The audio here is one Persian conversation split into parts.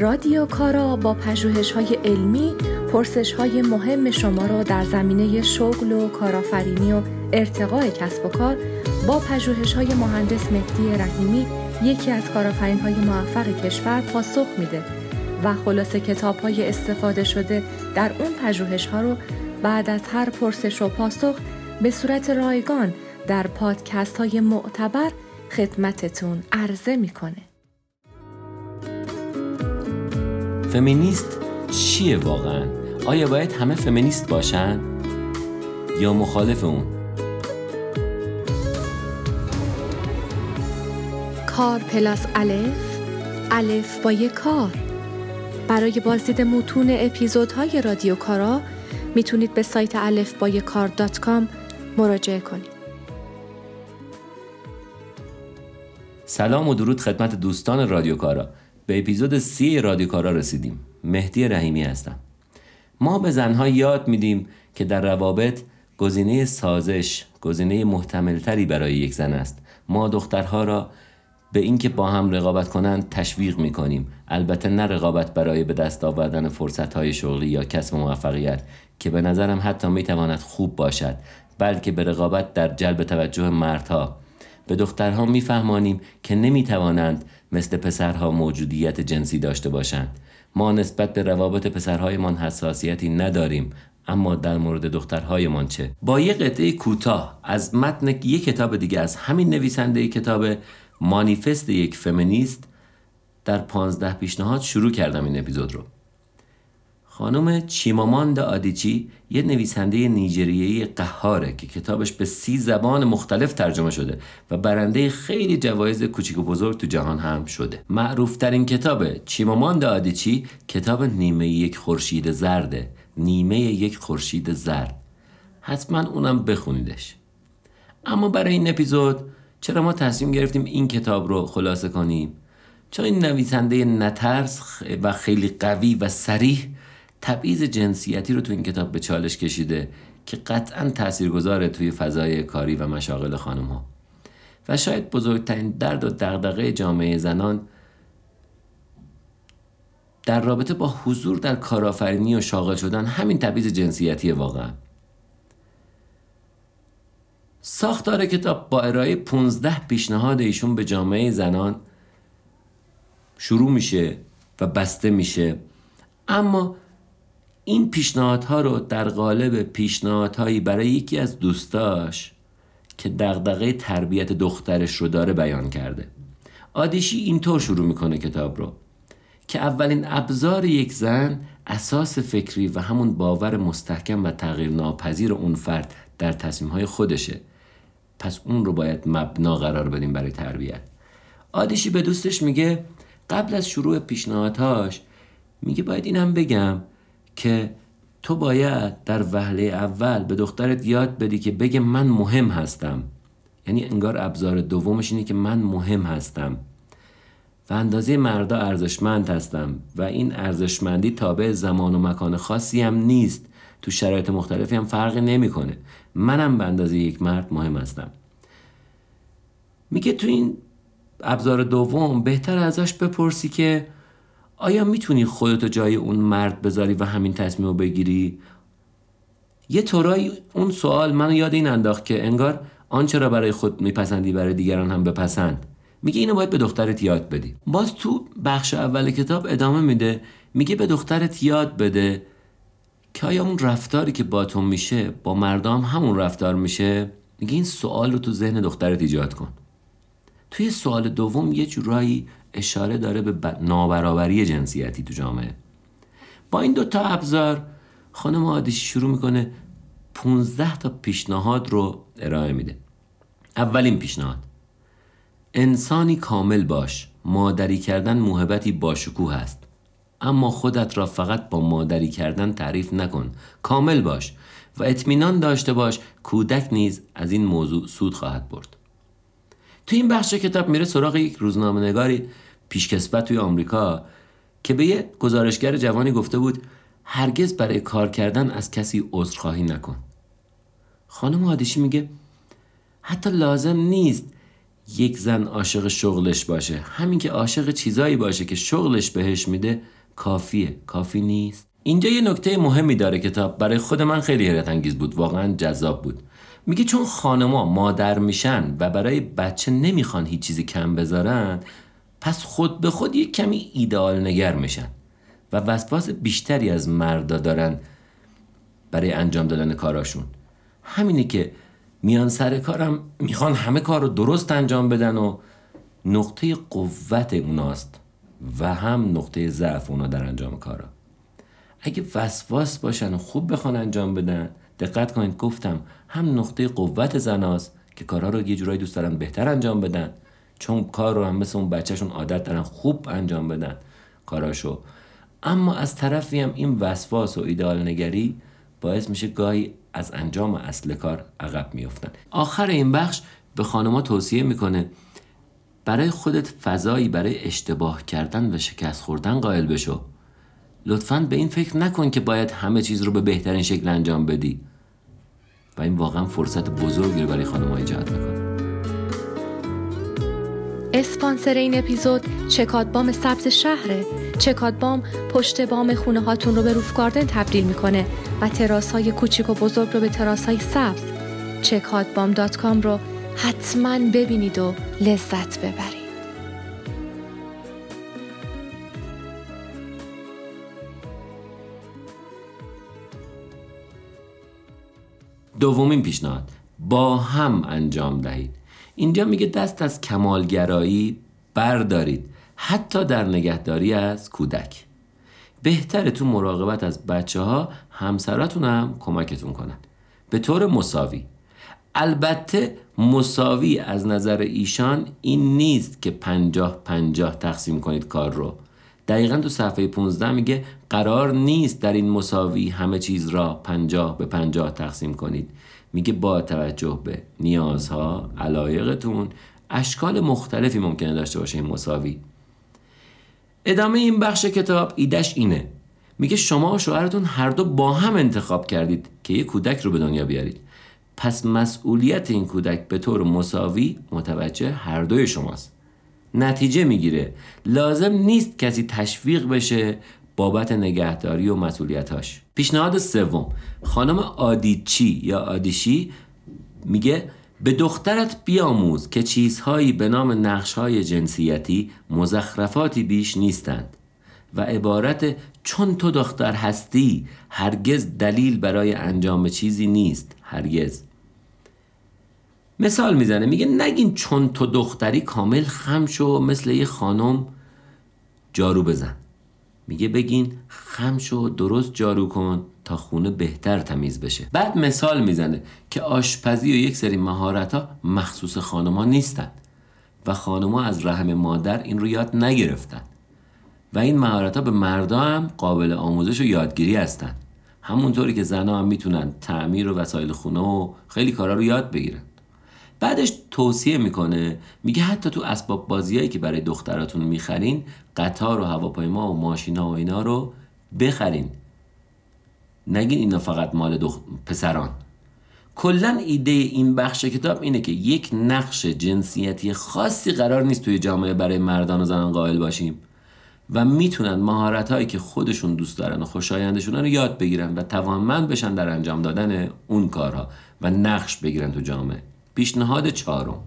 رادیو کارا با پژوهش های علمی پرسش های مهم شما را در زمینه شغل و کارآفرینی و ارتقاء کسب و کار با پژوهش های مهندس مهدی رحیمی یکی از کارآفرین های موفق کشور پاسخ میده و خلاصه کتاب های استفاده شده در اون پژوهش ها رو بعد از هر پرسش و پاسخ به صورت رایگان در پادکست های معتبر خدمتتون عرضه می‌کنه. فمینیست چیه واقعا؟ آیا باید همه فمینیست باشن؟ یا مخالف اون؟ کار پلاس الف الف با یک کار برای بازدید متون اپیزودهای رادیو کارا می‌تونید به سایت الف با کار دات کام مراجعه کنید سلام و درود خدمت دوستان رادیو کارا به اپیزود سی رادیو کارا رسیدیم. مهدی رحیمی هستم. ما به زنها یاد میدیم که در روابط گزینه سازش گزینه محتملتری برای یک زن است. ما دخترها را به اینکه با هم رقابت کنند تشویق می کنیم البته نه رقابت برای به دست آوردن فرصت های شغلی یا کسب موفقیت که به نظرم حتی می تواند خوب باشد بلکه به رقابت در جلب توجه مردها. به دخترها میفهمانیم که نمی توانند مثل پسرها موجودیت جنسی داشته باشند. ما نسبت به روابط پسرهایمان حساسیتی نداریم اما در مورد دخترهایمان چه؟ با یه قطعه کوتاه از متن یک کتاب دیگه از همین نویسنده کتاب مانیفست یک فمینیست در پانزده پیشنهاد شروع کردم این اپیزود رو. خانم چیماماند آدیچی یه نویسنده نیجریهی قهاره که کتابش به سی زبان مختلف ترجمه شده و برنده خیلی جوایز کوچیک و بزرگ تو جهان هم شده. معروفترین کتاب چیماماند آدیچی کتاب نیمه یک خورشید زرده نیمه یک خورشید زرد. حتما اونم بخونیدش. اما برای این اپیزود چرا ما تصمیم گرفتیم این کتاب رو خلاصه کنیم؟ چون این نویسنده نترس و خیلی قوی و سریح تبعیض جنسیتی رو تو این کتاب به چالش کشیده که قطعا تاثیرگذاره توی فضای کاری و مشاغل خانم ها و شاید بزرگترین درد و دغدغه جامعه زنان در رابطه با حضور در کارآفرینی و شاغل شدن همین تبعیض جنسیتی واقعا. ساختار کتاب با ارائه 15 پیشنهاد ایشون به جامعه زنان شروع میشه و بسته میشه. اما این پیشنهادها رو در قالب پیشنهادهایی برای یکی از دوستاش که دغدغه تربیت دخترش رو داره بیان کرده. آدیشی اینطور شروع می‌کنه کتاب رو که اولین ابزار یک زن اساس فکری و همون باور مستحکم و تغییر ناپذیر اون فرد در تصمیم خودشه. پس اون رو باید مبنا قرار بدیم برای تربیت. آدیشی به دوستش میگه قبل از شروع پیشنهادهاش میگه باید اینم بگم که تو باید در وهله اول به دخترت یاد بدی که بگه من مهم هستم. یعنی انگار ابزار دومش اینه که من مهم هستم. و اندازه مردا ارزشمند هستم و این ارزشمندی تابع زمان و مکان خاصی هم نیست. تو شرایط مختلفی هم فرقی نمی‌کنه. منم به اندازه یک مرد مهم هستم. میگه تو این ابزار دوم بهتر ازش بپرسی که آیا می‌تونی خودتو جای اون مرد بذاری و همین تصمیم رو بگیری؟ یه طورایی اون سوال منو یاد این انداخت که انگار آنچه را برای خود میپسندی برای دیگران هم بپسند. میگه اینو باید به دخترت یاد بدی. باز تو بخش اول کتاب ادامه میده میگه به دخترت یاد بده که آیا اون رفتاری که با تو میشه با مردم همون رفتار میشه؟ میگه این سوال رو تو ذهن دخترت ایجاد کن. توی سوال دوم یه جورایی اشاره داره به نابرابری جنسیتی تو جامعه. با این دوتا ابزار خانم آدیشی شروع می‌کنه 15 تا پیشنهاد رو ارائه میده. اولین پیشنهاد انسانی کامل باش مادری کردن موهبتی باشکوه است اما خودت را فقط با مادری کردن تعریف نکن. کامل باش و اطمینان داشته باش کودک نیز از این موضوع سود خواهد برد. تو این بخش کتاب میره سراغ یک روزنامه نگاری پیشکسوت توی آمریکا که به یه گزارشگر جوانی گفته بود هرگز برای کار کردن از کسی عذرخواهی نکن. خانم عادشی میگه حتی لازم نیست یک زن عاشق شغلش باشه. همین که عاشق چیزایی باشه که شغلش بهش میده کافیه. کافی نیست. اینجا یه نکته مهمی داره کتاب. برای خود من خیلی حیرت انگیز بود. واقعا جذاب بود. میگه چون خانما مادر میشن و برای بچه نمی‌خوان هیچ چیزی کم بذارن پس خود به خود یک کمی ایدئال نگر میشن و وسواس بیشتری از مردا دارن برای انجام دادن کاراشون. همینه که میان سر کارم می‌خوان همه کار رو درست انجام بدن و نقطه قوت اوناست و هم نقطه ضعف اونا در انجام کارا. اگه وسواس باشن و خوب بخوان انجام بدن دقت کنید گفتم هم نقطه قوت زناست که کارها رو یه جورایی دوست دارن بهتر انجام بدن. چون کار رو هم مثل اون بچهشون عادت دارن خوب انجام بدن کاراشو. اما از طرفی هم این وسواس و ایدال نگری باعث میشه گاهی از انجام اصل کار عقب میفتن آخر این بخش به خانما توصیه می‌کنه برای خودت فضایی برای اشتباه کردن و شکست خوردن قائل بشو. لطفا به این فکر نکن که باید همه چیز رو به بهترین شکل انجام بدی. و این واقعا فرصت بزرگی برای خانم ایجاد می‌کنه. اسپانسر این اپیزود چکادبام سبز شهره. چکادبام پشت بام خونه هاتون رو به روف گاردن تبدیل می‌کنه و تراس های کوچیک و بزرگ رو به تراس های سبز چکادبام دات کام رو حتما ببینید و لذت ببرید. دومین پیشنهاد. با هم انجام دهید. اینجا میگه دست از کمالگرایی بردارید. حتی در نگهداری از کودک. بهتره تو مراقبت از بچه ها همسراتون هم کمکتون کنند به طور مساوی. البته مساوی از نظر ایشان این نیست که پنجاه پنجاه تقسیم کنید کار رو. دقیقا تو صفحه 15 میگه قرار نیست در این مساوی همه چیز را پنجاه به پنجاه تقسیم کنید. میگه با توجه به نیازها علایقتون اشکال مختلفی ممکنه داشته باشه این مساوی. ادامه این بخش کتاب ایدش اینه. میگه شما و شوهرتون هر دو با هم انتخاب کردید که یه کودک رو به دنیا بیارید. پس مسئولیت این کودک به طور مساوی متوجه هر دوی شماست. نتیجه می‌گیره. لازم نیست کسی تشویق بشه بابت نگهداری و مسئولیتاش. پیشنهاد سوم. خانم آدیچی یا آدیشی میگه به دخترت بیاموز که چیزهایی به نام نقشهای جنسیتی مزخرفاتی بیش نیستند و عبارت چون تو دختر هستی هرگز دلیل برای انجام چیزی نیست هرگز. مثال می‌زنه. میگه نگین چون تو دختری کامل خم شو مثل یه خانم جارو بزن. میگه بگین خم شو درست جارو کن تا خونه بهتر تمیز بشه. بعد مثال می‌زنه که آشپزی و یک سری مهارت ها مخصوص خانما نیستن و خانما از رحم مادر این رو یاد نگرفتن و این مهارت ها به مردا هم قابل آموزش و یادگیری هستن. همونطوری که زنها هم می‌تونن تعمیر و وسایل خونه و خیلی کارا رو یاد بگیرن. بعدش توصیه می‌کنه. میگه حتی تو اسباب بازیایی که برای دختراتون می‌خرین قطار و هواپیما و ماشینا و اینا رو بخرین. نگین اینا فقط مال دخ... پسران. کلا ایده این بخش کتاب اینه که یک نقش جنسیتی خاصی قرار نیست توی جامعه برای مردان و زنان قائل باشیم و می‌تونن مهارت هایی که خودشون دوست دارن و خوشایندشون رو یاد بگیرن و توانمند بشن در انجام دادن اون کارها و نقش بگیرن تو جامعه. پیشنهاد چهارم.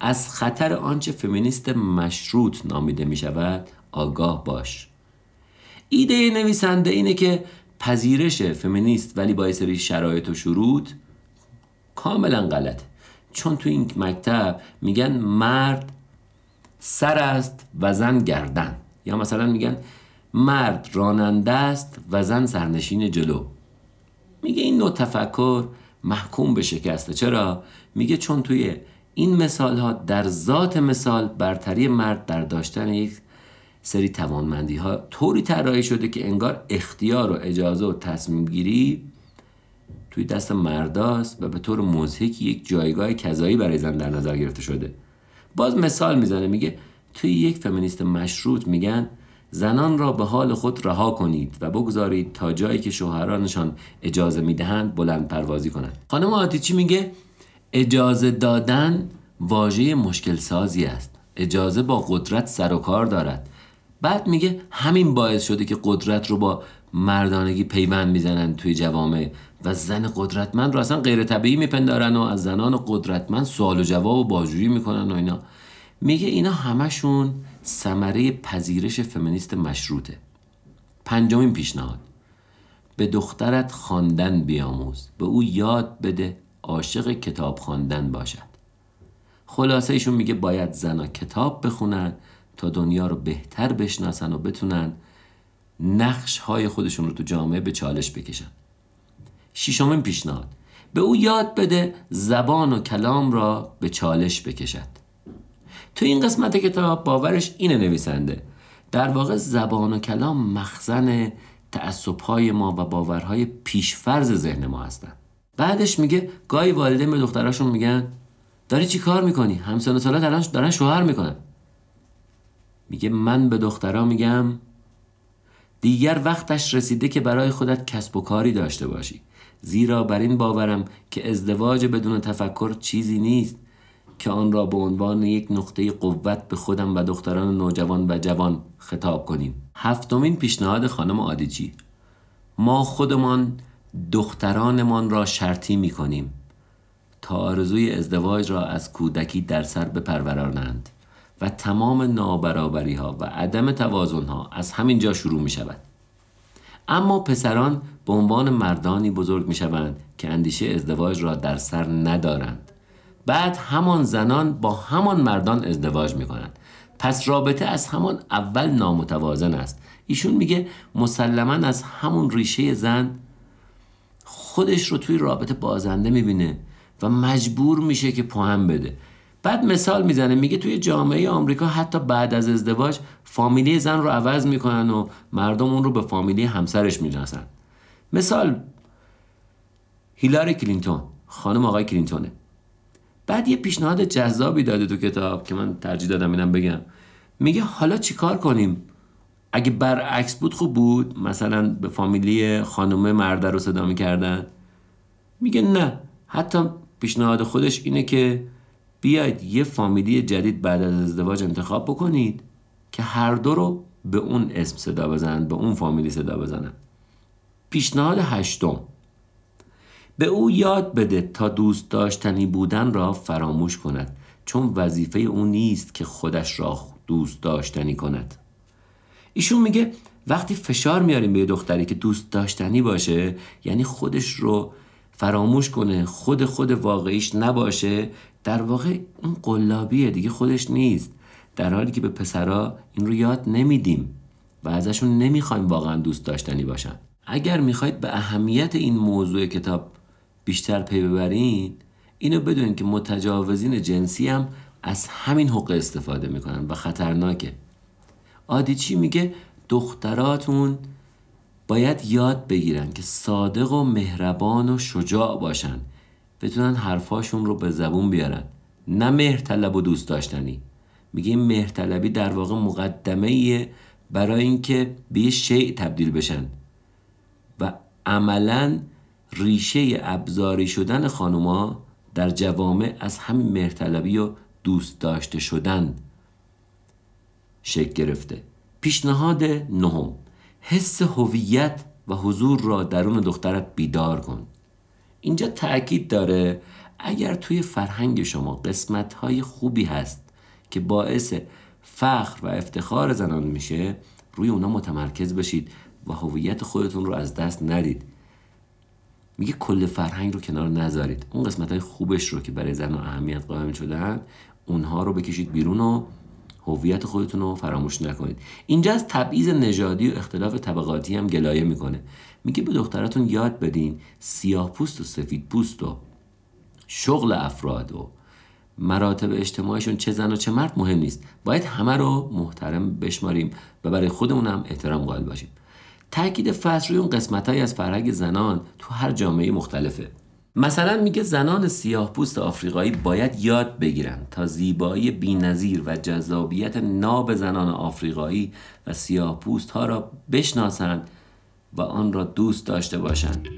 از خطر آنچه فمینیست مشروط نامیده می شود آگاه باش. ایده نویسنده اینه که پذیرش فمینیست ولی با سری شرایط و شروط کاملا غلط چون تو این مکتب میگن مرد سر است و زن گردن. یا مثلا میگن مرد راننده است و زن سرنشین جلو. میگه این نوع تفکر محکوم به شکسته چرا؟ میگه چون توی این مثال ها در ذات مثال برتری مرد در داشتن یک سری توانمندی ها طوری طراحی شده که انگار اختیار و اجازه و تصمیم گیری توی دست مرداست و به طور مزهک یک جایگاه کذایی برای زن در نظر گرفته شده. باز مثال می‌زنه میگه توی یک فمینیست مشروط میگن زنان را به حال خود رها کنید و بگذارید تا جایی که شوهرانشان اجازه می‌دهند بلند پروازی کنند. خانم آتیچی میگه اجازه دادن واژه مشکل سازی است. اجازه با قدرت سر و کار دارد. بعد میگه همین باعث شده که قدرت رو با مردانگی پیوند می‌زنن توی جوامع و زن قدرتمند رو اصلا غیر طبیعی میپندارن و از زنان قدرتمند سوال و جواب و باجویی می‌کنن و اینا. میگه اینا همشون ثمره پذیرش فمینیست مشروطه. پنجمین پیشنهاد. به دخترت خواندن بیاموز. به او یاد بده عاشق کتاب خواندن باشد. خلاصه ایشون میگه باید زنا کتاب بخونن تا دنیا رو بهتر بشناسن و بتونن نقش های خودشون رو تو جامعه به چالش بکشن. ششمین پیشنهاد. به او یاد بده زبان و کلام را به چالش بکشد. تو این قسمت کتاب باورش اینه نویسنده. در واقع زبان و کلام مخزن تعصبهای ما و باورهای پیشفرز ذهن ما هستن. بعدش میگه گاهی والدین به دختراشون میگن داری چی کار می‌کنی؟ همسان و سالات الان دارن شوهر می‌کنن. میگه من به دخترها میگم دیگر وقتش رسیده که برای خودت کسب و کاری داشته باشی. زیرا بر این باورم که ازدواج بدون تفکر چیزی نیست. که آن را به عنوان یک نقطه قوت به خودم و دختران نوجوان و جوان خطاب کنیم هفتمین پیشنهاد خانم آدیچی ما خودمان دخترانمان را شرطی می کنیم تا آرزوی ازدواج را از کودکی در سر بپرورانند و تمام نابرابری ها و عدم توازن ها از همین جا شروع می شود. اما پسران به عنوان مردانی بزرگ می شوند که اندیشه ازدواج را در سر ندارند. بعد همان زنان با همان مردان ازدواج می کنند. پس رابطه از همان اول نامتوازن است. ایشون میگه مسلما از همون ریشه زن خودش رو توی رابطه بازنده می‌بینه و مجبور میشه که پاهم بده بعد مثال می‌زنه میگه توی جامعه آمریکا حتی بعد از ازدواج فامیلی زن رو عوض می‌کنن و مردم اون رو به فامیلی همسرش می‌شناسن مثال هیلاری کلینتون خانم آقای کلینتونه بعد یه پیشنهاد جذابی داده تو کتاب که من ترجیح دادم اینم بگم. میگه حالا چیکار کنیم؟ اگه برعکس بود خوب بود. مثلا به فامیلی خانم مرده رو صدا می‌کردن. میگه نه. حتی پیشنهاد خودش اینه که بیاید یه فامیلی جدید بعد از ازدواج انتخاب بکنید که هر دو رو به اون اسم صدا بزنن به اون فامیلی صدا بزنن. پیشنهاد هشتم. به او یاد بده تا دوست داشتنی بودن را فراموش کند چون وظیفه او نیست که خودش را دوست داشتنی کند. ایشون میگه وقتی فشار میاریم به دختری که دوست داشتنی باشه یعنی خودش رو فراموش کنه خود خود واقعیش نباشه در واقع اون قلابیه دیگه خودش نیست. در حالی که به پسرا این رو یاد نمیدیم و ازشون نمی‌خوایم واقعا دوست داشتنی باشن. اگر می‌خواید به اهمیت این موضوع کتاب بیشتر پی ببرین اینو بدونین که متجاوزین جنسی هم از همین حقوق استفاده می‌کنن و خطرناکه. آدیچی میگه؟ دختراتون باید یاد بگیرن که صادق و مهربان و شجاع باشن. بتونن حرفاشون رو به زبون بیارن. نه مهرطلب و دوست داشتنی. میگه این مهرطلبی در واقع مقدمه ایه برای اینکه به یه شیع تبدیل بشن. و عملا ریشه ابزاری شدن خانوما در جوامع از همین مهرطلبی و دوست داشته شدن شکل گرفته. پیشنهاد نهم. حس هویت و حضور را درون دخترت بیدار کن. اینجا تاکید داره اگر توی فرهنگ شما قسمت های خوبی هست که باعث فخر و افتخار زنان میشه روی اونا متمرکز بشید و هویت خودتون رو از دست ندید. میگه کل فرهنگ رو کنار نذارید. اون قسمت های خوبش رو که برای زن اهمیت قائل شدن اونها رو بکشید بیرون و هویت خودتون رو فراموش نکنید. اینجا از تبعیض نژادی و اختلاف طبقاتی هم گلایه می‌کنه. میگه به دختراتون یاد بدین سیاه پوست و سفید پوست و شغل افراد و مراتب اجتماعیشون چه زن و چه مرد مهم نیست. باید همه رو محترم بشماریم و برای خودمون هم احترام قائل باشیم. تاکید فصل روی اون قسمت از فرهنگ زنان تو هر جامعه مختلفه. مثلا میگه زنان سیاه پوست آفریقایی باید یاد بگیرن تا زیبایی بینظیر و جذابیت ناب زنان آفریقایی و سیاه پوست ها را بشناسند و آن را دوست داشته باشند.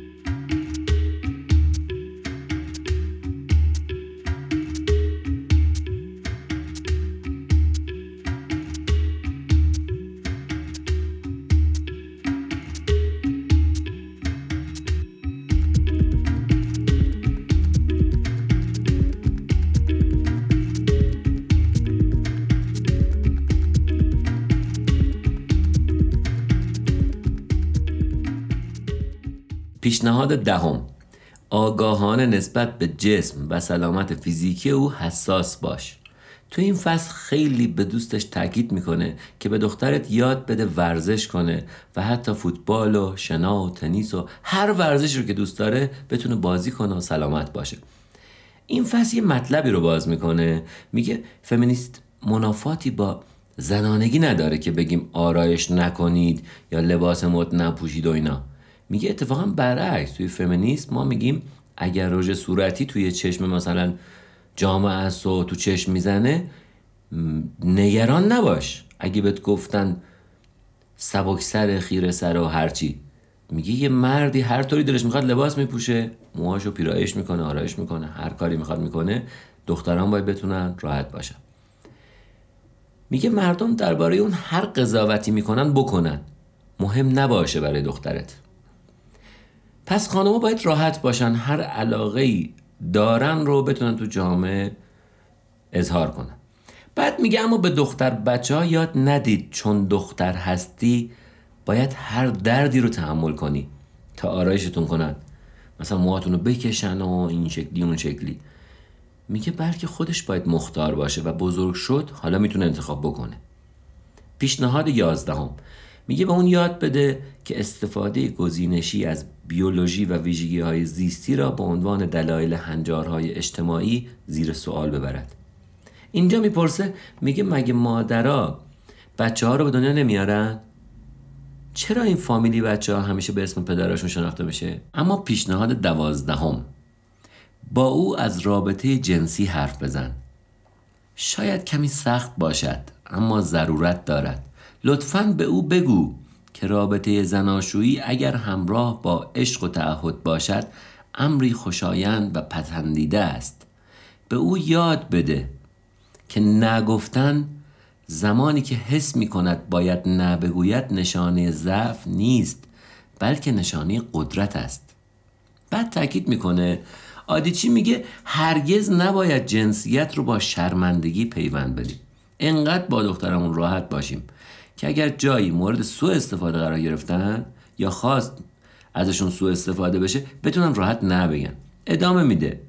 پیشنهاد دهم. آگاهانه نسبت به جسم و سلامت فیزیکی او حساس باش. تو این فصل خیلی به دوستش تاکید می‌کنه که به دخترت یاد بده ورزش کنه و حتی فوتبال و شنا و تنیس و هر ورزش رو که دوست داره بتونه بازی کنه و سلامت باشه. این فصل یه مطلبی رو باز می‌کنه. میگه فمینیست منافاتی با زنانگی نداره که بگیم آرایش نکنید یا لباس مد نپوشید و اینا. میگه اتفاقا برعکس توی فمینیسم ما میگیم اگر رژ صورتی توی چشم مثلا جامعه است و تو چشم می‌زنه نگران نباش. اگه بهت گفتن سبک سر خیره سر و هرچی میگه یه مردی هر طوری دلش می‌خواد لباس میپوشه موهاشو پیرایش می‌کنه آرایش می‌کنه هر کاری می‌خواد می‌کنه دختران باید بتونن راحت باشن. میگه مردم درباره اون هر قضاوتی می‌کنن بکنن. مهم نباشه برای دخترت. پس خانمها باید راحت باشن هر علاقه ای دارن رو بتونن تو جامعه اظهار کنن. بعد میگه اما به دختر بچه ها یاد ندید چون دختر هستی باید هر دردی رو تحمل کنی تا آرایشتون کنن. مثلا موهاتون رو بکشن و این شکلی اون شکلی. میگه بلکه خودش باید مختار باشه و بزرگ شد حالا می‌تونه انتخاب بکنه. پیشنهاد یازدهم. میگه به اون یاد بده که استفاده گزینشی از بیولوژی و ویژگی های زیستی را به عنوان دلایل هنجارهای اجتماعی زیر سوال ببرد اینجا می‌پرسه میگه مگه مادرها بچه ها رو به دنیا نمیارن؟ چرا این فامیلی بچه ها همیشه به اسم پدراشون شناخته بشه؟ اما پیشنهاد دوازدهم با او از رابطه جنسی حرف بزن شاید کمی سخت باشد اما ضرورت دارد لطفا به او بگو که رابطه زناشویی اگر همراه با عشق و تعهد باشد امری خوشایند و پسندیده است. به او یاد بده که نگفتن زمانی که حس می کند باید نبگوید نشانه ضعف نیست بلکه نشانه قدرت است. بعد تاکید می‌کنه آدیچی میگه؟ هرگز نباید جنسیت رو با شرمندگی پیوند بدیم. انقدر با دخترمون راحت باشیم. که اگر جایی مورد سوء استفاده قرار گرفتن یا خواست ازشون سوء استفاده بشه بتونن راحت نبگن. ادامه میده.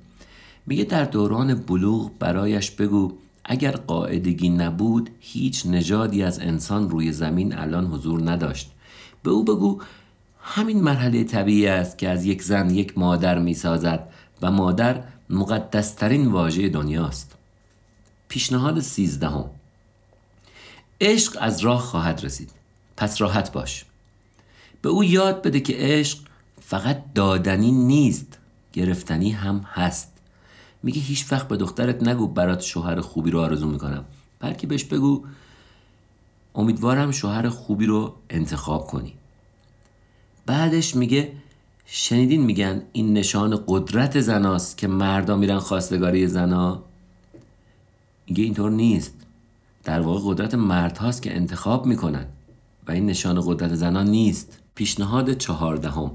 میگه در دوران بلوغ برایش بگو اگر قاعدگی نبود هیچ نژادی از انسان روی زمین الان حضور نداشت. به او بگو همین مرحله طبیعی است که از یک زن یک مادر می‌سازد و مادر مقدسترین واژه دنیاست. پیشنهاد سیزدهم. عشق از راه خواهد رسید. پس راحت باش. به او یاد بده که عشق فقط دادنی نیست گرفتنی هم هست. میگه هیچ وقت به دخترت نگو برات شوهر خوبی رو آرزو می‌کنم بلکه بهش بگو امیدوارم شوهر خوبی رو انتخاب کنی. بعدش میگه شنیدین میگن این نشان قدرت زناست که مردا میرن خواستگاری زنا؟ میگه اینطور نیست. در واقع قدرت مردهاست که انتخاب می‌کنن. و این نشان قدرت زنان نیست. پیشنهاد چهاردهم.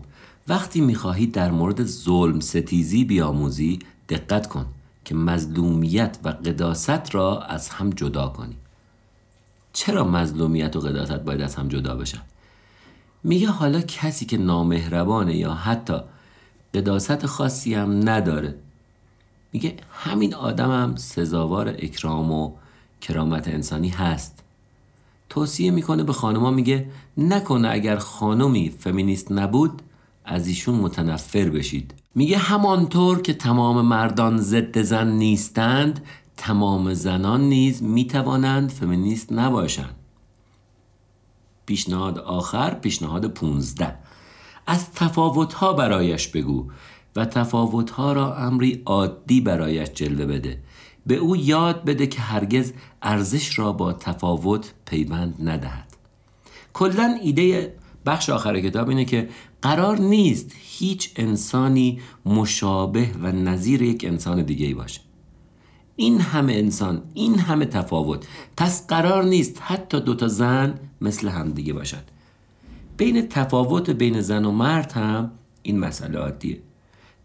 وقتی می‌خواهی در مورد ظلم ستیزی بیاموزی دقت کن که مظلومیت و قداست را از هم جدا کنی. چرا مظلومیت و قداست باید از هم جدا بشن؟ میگه حالا کسی که نامهربانه یا حتی قداست خاصی هم نداره. میگه همین آدم هم سزاوار اکرام و کرامت انسانی هست. توصیه می‌کنه به خانما میگه نکنه اگر خانمی فمینیست نبود از ایشون متنفر بشید. میگه همانطور که تمام مردان ضد زن نیستند تمام زنان نیز می‌توانند فمینیست نباشند. پیشنهاد آخر پیشنهاد 15 از تفاوتها برایش بگو و تفاوتها را امری عادی برایش جلوه بده. به او یاد بده که هرگز ارزش را با تفاوت پیوند ندهد. کلا ایده بخش آخر کتاب اینه که قرار نیست هیچ انسانی مشابه و نظیر یک انسان دیگه باشه. این همه انسان این همه تفاوت پس قرار نیست حتی دوتا زن مثل هم دیگه باشد. بین تفاوت بین زن و مرد هم این مسئله عادیه.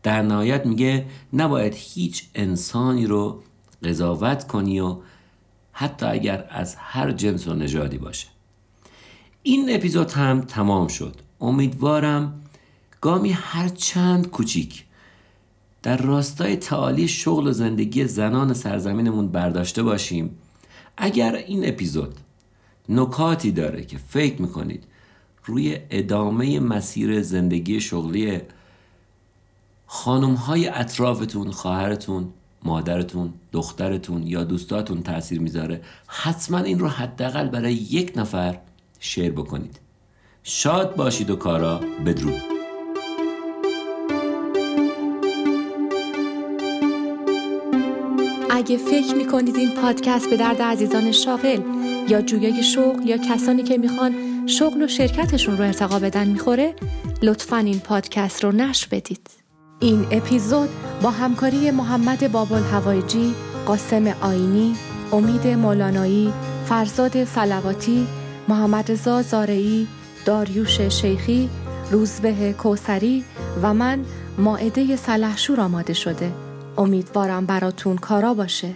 در نهایت میگه نباید هیچ انسانی رو قضاوت کنی و حتی اگر از هر جنس و نژادی باشه. این اپیزود هم تمام شد. امیدوارم گامی هر چند کوچیک در راستای تعالی شغل و زندگی زنان سرزمینمون برداشته باشیم. اگر این اپیزود نکاتی داره که فکر می‌کنید روی ادامه مسیر زندگی شغلی خانم های اطرافتون خواهرتون مادرتون دخترتون یا دوستاتون تاثیر می‌ذاره حتما این رو حداقل برای یک نفر شیر بکنید. شاد باشید و کارا بدرود. اگه فکر می‌کنید این پادکست به درد عزیزان شاغل یا جویای شغل یا کسانی که می‌خوان شغل و شرکتشون رو ارتقا بدن می‌خوره لطفا این پادکست رو نشر بدید. این اپیزود با همکاری محمد بابل هوایجی، قاسم آینی، امید مولانایی، فرزاد سلواتی، محمد رضا زارعی، داریوش شیخی، روزبه کوسری و من ماعده سلحشور آماده شده. امیدوارم براتون کارا باشه.